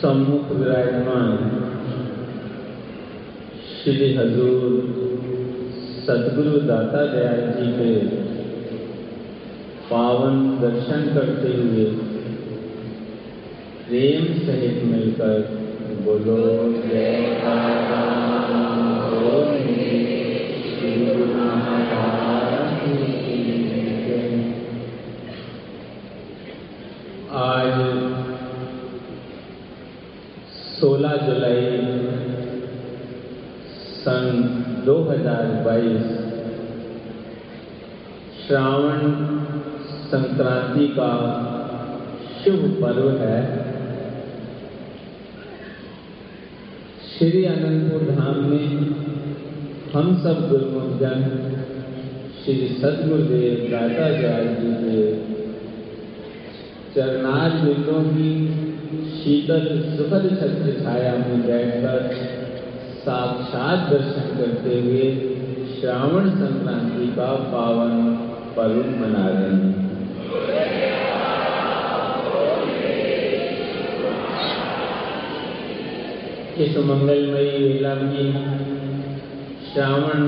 सम्मुख विराजमान श्री हजूर सदगुरु दाता दयाल जी के पावन दर्शन करते हुए प्रेम सहित मिलकर बोलो आज 16 जुलाई सन 2022 श्रावण संक्रांति का शुभ पर्व है। श्री अनंतपुर धाम में हम सब गुरुमुख जन श्री सदगुरुदेव दाता दयाल जी के चरणार बिंदों की शीतल सुखद छत्र छाया में बैठकर साक्षात दर्शन करते हुए श्रावण संक्रांति का पावन पर्व मना रहे हैं। इस मंगलमयी वेला में श्रावण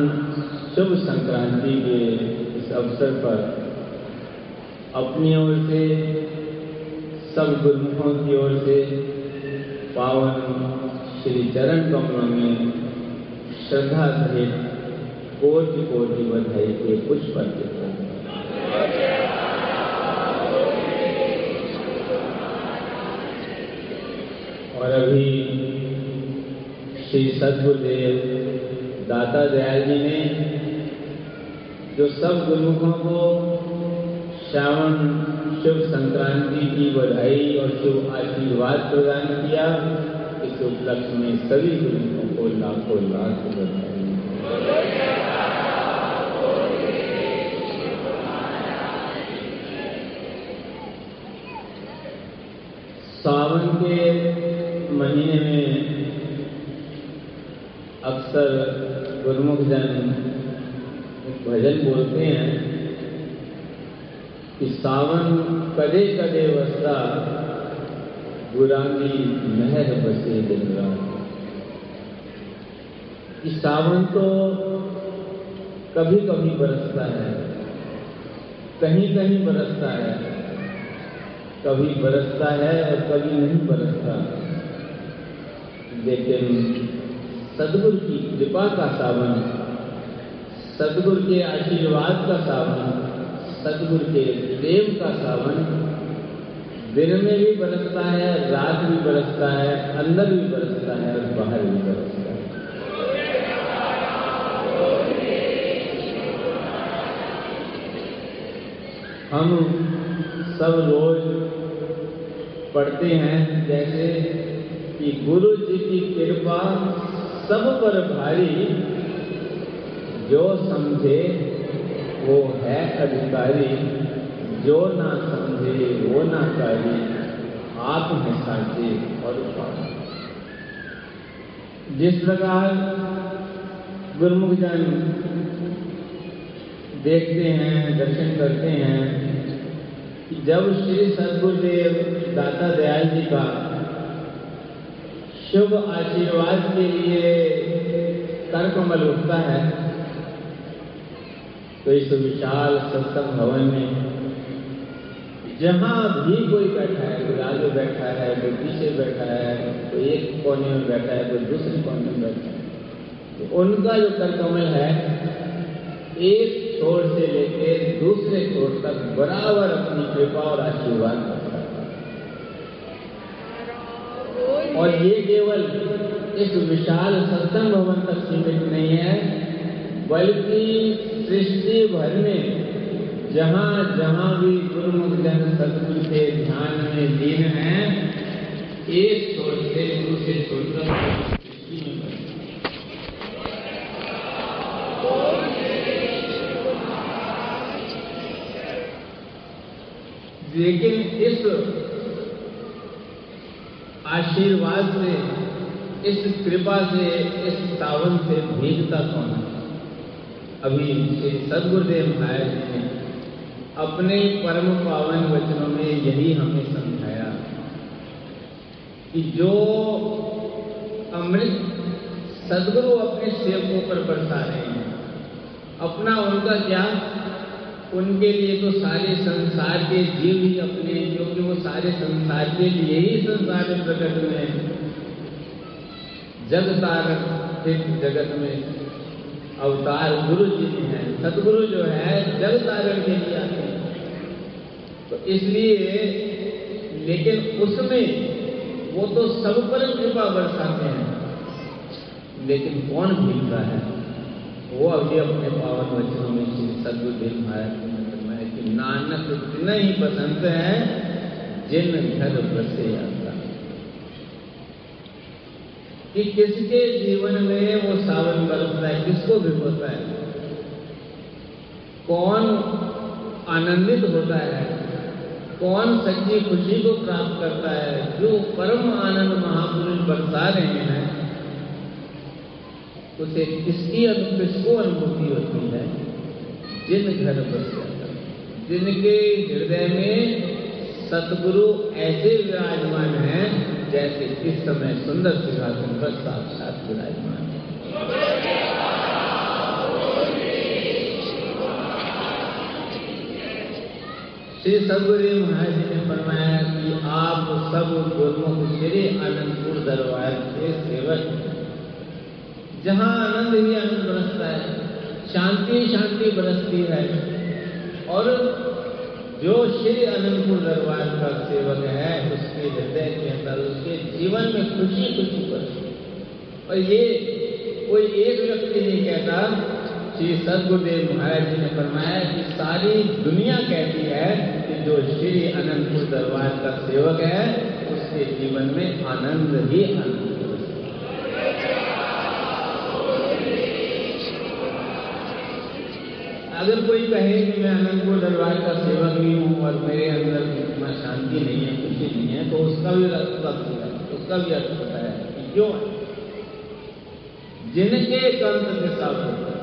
शुभ संक्रांति के इस अवसर पर अपनी ओर से सब गुरुमुखों की ओर से पावन श्री चरण कमलों में श्रद्धा सहित कोटि कोटि बधाई के पुष्प अर्पित और अभी श्री सदगुरुदेव दाता दयाल जी ने जो सब गुरुमुखों को श्रावण, शुभ संक्रांति की बधाई और शुभ आशीर्वाद प्रदान किया। इस उपलक्ष्य में सभी गुरुओं को लाखों लाख बधाई। सावन के महीने में अक्सर गुरुमुख जन भजन बोलते हैं। कि सावन कदे कदे वस्ता गुरांगी महर बसे दिन रात। कि सावन तो कभी कभी बरसता है कहीं कहीं बरसता है। कभी बरसता है और कभी नहीं बरसता। लेकिन सदगुरु की कृपा का सावन, सदगुरु के आशीर्वाद का सावन सदगुरु के प्रेम का सावन। दिन में भी बरसता है, रात भी बरसता है, अंदर भी बरसता है और बाहर भी बरसता है। हम सब रोज पढ़ते हैं जैसे कि गुरु जी की कृपा सब पर भारी, जो समझे वो है अधिकारी, जो ना समझे, वो ना कारी, आप में साचे और पास जिस प्रकार गुरुमुख जन देखते हैं, दर्शन करते हैं, जब श्री सदगुरुदेव दाता दयाल जी का शुभ आशीर्वाद के लिए तर्कमल उठता है तो इस विशाल सत्संग भवन में जहाँ भी कोई बैठा है, कोई आगे बैठा है, कोई पीछे बैठा है, कोई एक कोने में बैठा है, कोई दूसरे कोने में बैठा है। तो उनका जो कर कमल है, एक छोर से लेके दूसरे छोर तक बराबर अपनी कृपा और आशीर्वाद करता और ये केवल इस विशाल सत्संग भवन तक सीमित नहीं है बल्कि सृष्टि भर में जहाँ जहाँ भी गुरुमुख जन सदगुरु के ध्यान में लीन है, एक छोर से दूसरे छोर तक लेकिन इस आशीर्वाद से, इस कृपा से, इस सावन से भीगता कौन है? अभी श्री सदगुरुदेव महाराज ने अपने परम पावन वचनों में यही हमें समझाया कि जो अमृत सदगुरु अपने सेवकों पर बरसा रहे हैं, अपना उनका ज्ञान उनके लिए तो सारे संसार के जीव ही अपने क्योंकि वो सारे संसार के लिए ही संसार में प्रकट हुए हैं। जग तारक जगत में अवतार गुरु जी हैं। सदगुरु जो है जग तारण के लिए आते हैं। तो इसलिए, लेकिन उसमें वो तो सब पर कृपा बरसाते हैं। लेकिन कौन भीगता है? वो अभी अपने पावन वचनों में श्री सदगुरुदेव महाराज ने फरमाया कि नानक इतना ही पसंद है जिन घर बसे आता कि किसके जीवन में वो सावन बरसता है? किसको भिगोता है? कौन आनंदित होता है? कौन सच्ची खुशी को प्राप्त करता है? जो परम आनंद महापुरुष बरसा रहे हैं, उसे किसकी किसको अनुभूति होती है? जिन घर बस जिनके हृदय में सतगुरु ऐसे विराजमान हैं जैसे इस समय सुंदर सिंहासन पर साक्षात विराजमान श्री सदगुरु महाराज जी ने फरमाया कि आप सब गुरुमुख श्री आनंदपुर दरबार के सेवक जहाँ आनंद ही आनंद बरसता है, शांति शांति बरसती है और जो श्री अनंतपुर दरबार का सेवक है, उसके हृदय के अंदर, उसके जीवन में खुशी खुशी बरसती और ये कोई एक व्यक्ति नहीं कहता, श्री सदगुरुदेव महाराज जी ने फरमाया कि सारी दुनिया कहती है कि जो श्री अनंतपुर दरबार का सेवक है, उसके जीवन में आनंद ही आनंद अगर कोई कहे कि मैं अनंतपुर दरबार का सेवक नहीं हूँ और मेरे अंदर इतना शांति नहीं है, खुशी नहीं है तो उसका भी अर्थ उसका भी अर्थ है कि क्यों जिनके कंत के साथ होता है।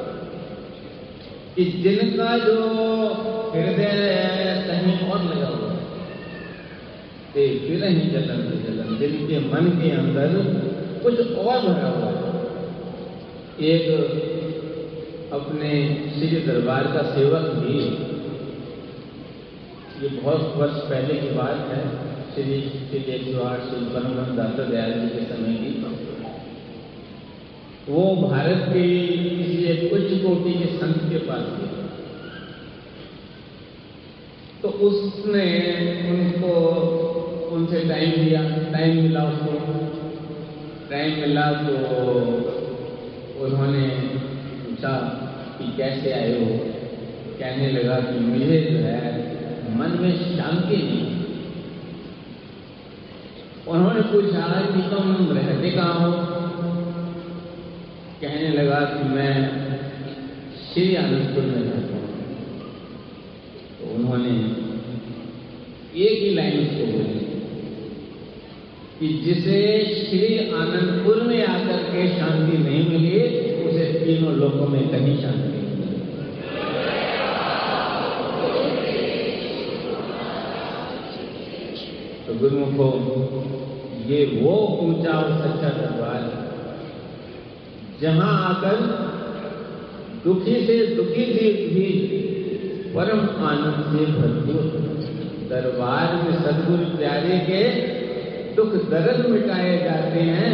कि जिनका जो हृदय है, कहीं और लगा हुआ है। ते फिर ही जलन जलन, जिनके मन के अंदर कुछ और भरा हुआ है। एक अपने श्री दरबार का सेवक भी। ये बहुत वर्ष पहले की बात है। श्री श्री श्री परम दाता दयाल जी के समय की। वो भारत के किसी एक उच्च कोटि के संत के पास गए। तो उसने उनको, उनसे टाइम दिया। टाइम मिला उसको। टाइम मिला तो उन्होंने पूछा कि कैसे आए हो? कहने लगा कि मुझे जो है, मन में शांति नहीं उन्होंने पूछा, कि तुम रहते कहाँ हो? कहने लगा कि मैं श्री आनंदपुर में रहता हूँ। तो उन्होंने एक ही लाइन उसको बोली कि जिसे श्री आनंदपुर में आकर के शांति नहीं मिली उसे तीनों लोगों में कहीं शांति नहीं तो गुरुमुखो ये वो ऊँचा और सच्चा दरबार है जहाँ आकर दुखी से दुखी जीव भी परम आनंद से भरपूर दरबार में सदगुरु प्यारे के दुख दर्द मिटाए जाते हैं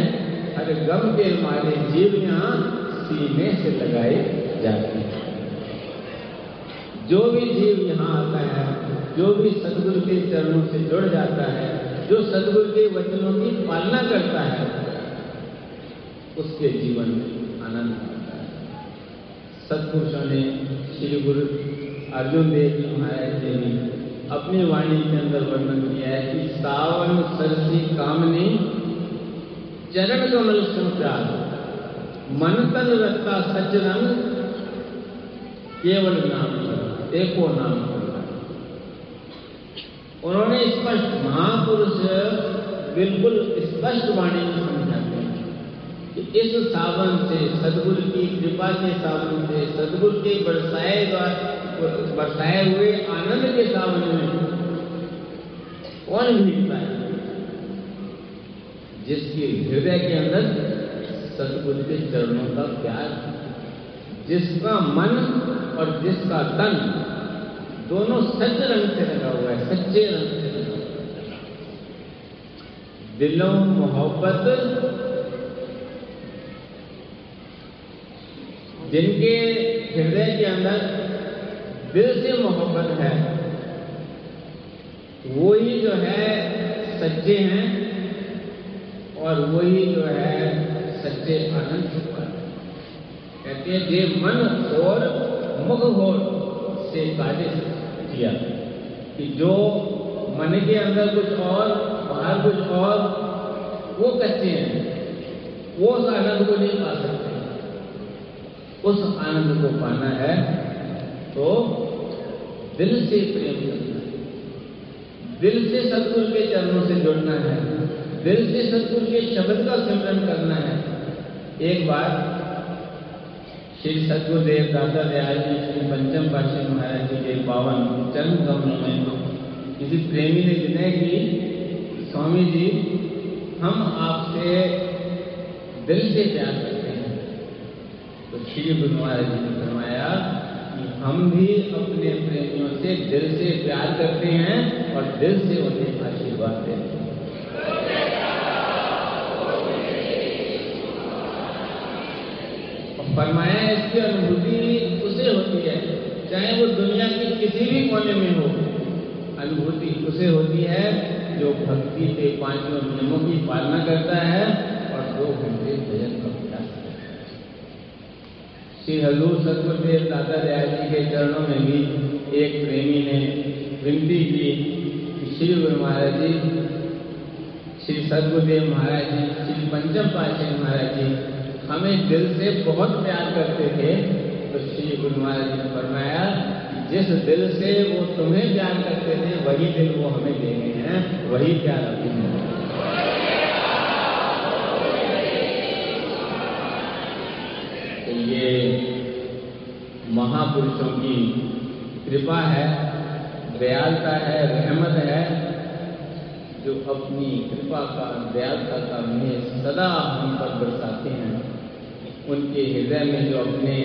हर गम के मारे जीव यहाँ सीने से लगाए जाते हैं। जो भी जीव यहाँ आता है, जो भी सदगुरु के चरणों से जुड़ जाता है, जो सदगुरु के वचनों की पालना करता है, उसके जीवन में आनंद आता है। सत्पुरुषों ने श्री गुरु अर्जुन देव जी महाराज जी ने अपनी वाणी के अंदर वर्णन किया है कि सावन सरसी कामनी, चरण कमल संचार मन तन रखता सच रंग केवल नाम एको नाम उन्होंने स्पष्ट, महापुरुष बिल्कुल स्पष्ट वाणी में समझाते हैं कि इस सावन से, सदगुरु की कृपा के सावन से, सदगुरु के बरसाए बरसाए हुए आनंद के सावन में कौन भीगता है जिसके हृदय के अंदर सतगुरु के चरणों का प्यार जिसका मन और जिसका तन दोनों सच रंग से लगा हुआ है, सच्चे रंग से लगा हुआ दिलों, मोहब्बत, जिनके हृदय के अंदर दिल से मोहब्बत है, वही जो है सच्चे हैं और वही जो है सच्चे आनंद छुपा कहते हैं जे मन और मुख होर से काजे किया कि जो मन के अंदर कुछ और, बाहर कुछ और वो कच्चे हैं, वो उस आनंद को नहीं पा सकते। उस आनंद को पाना है तो दिल से प्रेम करना है। दिल से सतगुरु के चरणों से जुड़ना है। दिल से सतगुरु के शब्द का सिमरन करना है। एक बार श्री सदगुरुदेव दादा दयाल जी श्री पंचम पाशी महाराज जी के पावन चरण कमलों में किसी प्रेमी ने विनय की, स्वामी जी, हम आपसे दिल से प्यार करते हैं। तो श्री गुरु महाराज जी ने फरमाया कि हम भी अपने प्रेमियों से दिल से प्यार करते हैं और दिल से उन्हें आशीर्वाद देते हैं और फरमाया इसकी अनुभूति उसे होती है, चाहे वो दुनिया के किसी भी कोने में हो। अनुभूति उसे होती है जो भक्ति के पाँचों नियमों की पालना करता है और दो घंटे भजन का करता है। श्री हजूर सतगुरुदेव दादा दयाल जी के चरणों में भी एक प्रेमी ने विनती की श्री गुरु महाराज जी, श्री सदगुरुदेव महाराज जी, श्री पंचम पातशाही महाराज जी हमें दिल से बहुत प्यार करते थे तो श्री गुरु महाराज ने फरमाया जिस दिल से वो तुम्हें प्यार करते थे वही दिल वो हमें दे गए हैं? वही प्यार अभी है। तो ये महापुरुषों की कृपा है, दयालता है, रहमत है, जो अपनी कृपा का, दयालता का उन्हें सदा हम पर बरसाते हैं। उनके हृदय में जो अपने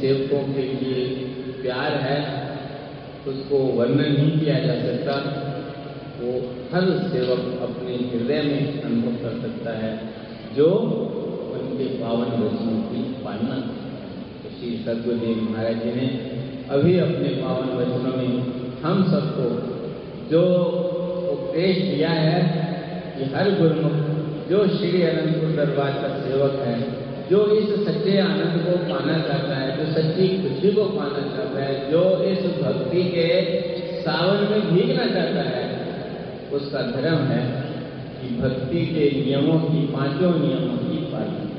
सेवकों के लिए प्यार है, उसको वर्णन नहीं किया जा सकता, वो हर सेवक अपने हृदय में अनुभव कर सकता है, जो उनके पावन वचनों की पालना तो श्री सदगुरुदेव महाराज जी ने अभी अपने पावन वचनों में हम सबको जो उपदेश दिया है कि हर गुरुमुख, जो श्री अनंतपुर दरबार का सेवक है जो इस सच्चे आनंद को पाना चाहता है, जो सच्ची खुशी को पाना चाहता है, जो इस भक्ति के सावन में भीगना चाहता है, उसका धर्म है कि भक्ति के नियमों की, पाँचों नियमों की पालना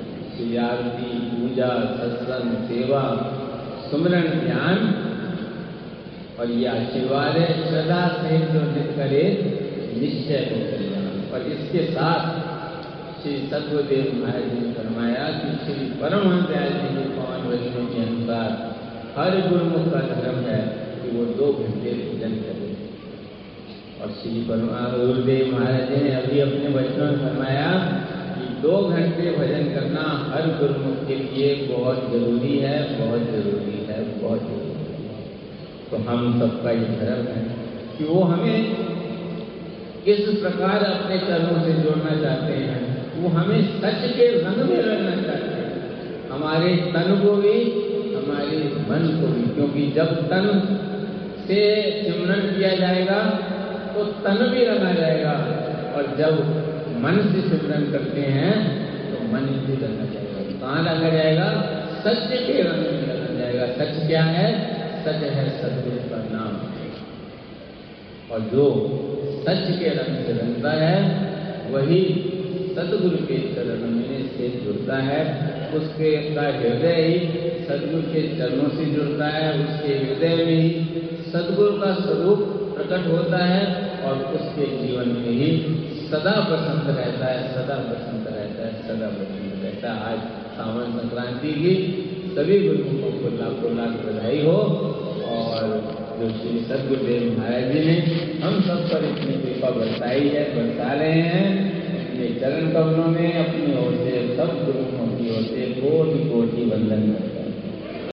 पूजा, सत्संग, सेवा, सुमरण, ध्यान, और ये आशीर्वाद है श्रद्धा से जो करे, निश्चय को कल्याण और इसके साथ श्री सत्वदेव महाराज ने फरमाया कि श्री परमहंस जी के पवन वचनों के अनुसार हर गुरुमुख का धर्म है कि वो दो घंटे भजन करे। और श्री परमा गुरुदेव महाराज जी ने अभी अपने वचनों में फरमाया कि दो घंटे भजन करना हर गुरुमुख के लिए बहुत ज़रूरी है, बहुत ज़रूरी है, बहुत ज़रूरी है। तो हम सबका ये धर्म है कि वो हमें किस प्रकार अपने चरणों से जोड़ना चाहते हैं। वो हमें सच के रंग में रखना चाहते हैं। हमारे तन को भी, हमारे मन को भी। क्योंकि जब तन से सिमरन किया जाएगा तो तन भी रंगा जाएगा। और जब मन से सिमरन करते हैं तो मन भी रंगा जाएगा। कहाँ रंगा जाएगा? सत्य के रंग में रंगा जाएगा। सच क्या है? सच है सदगुरु का नाम। और जो सच के रंग से रंगता है, वही सदगुरु के चरण में से जुड़ता है, उसके का हृदय ही सदगुरु के चरणों से जुड़ता है, उसके हृदय में ही सदगुरु का स्वरूप प्रकट होता है और उसके जीवन में ही सदा प्रसन्न रहता है, सदा प्रसन्न रहता है, सदा प्रसन्न रहता है। आज सावन संक्रांति की सभी गुरुओं को लाखों लाख बधाई हो और जो श्री सदगुरुदेव महाराज जी ने हम सब पर इतनी कृपा बरसाई है, बरसा रहे हैं। अपने चरण कवनों में अपनी ओर से सब गुरुओं की ओर से कोटि कोटि वंदन करते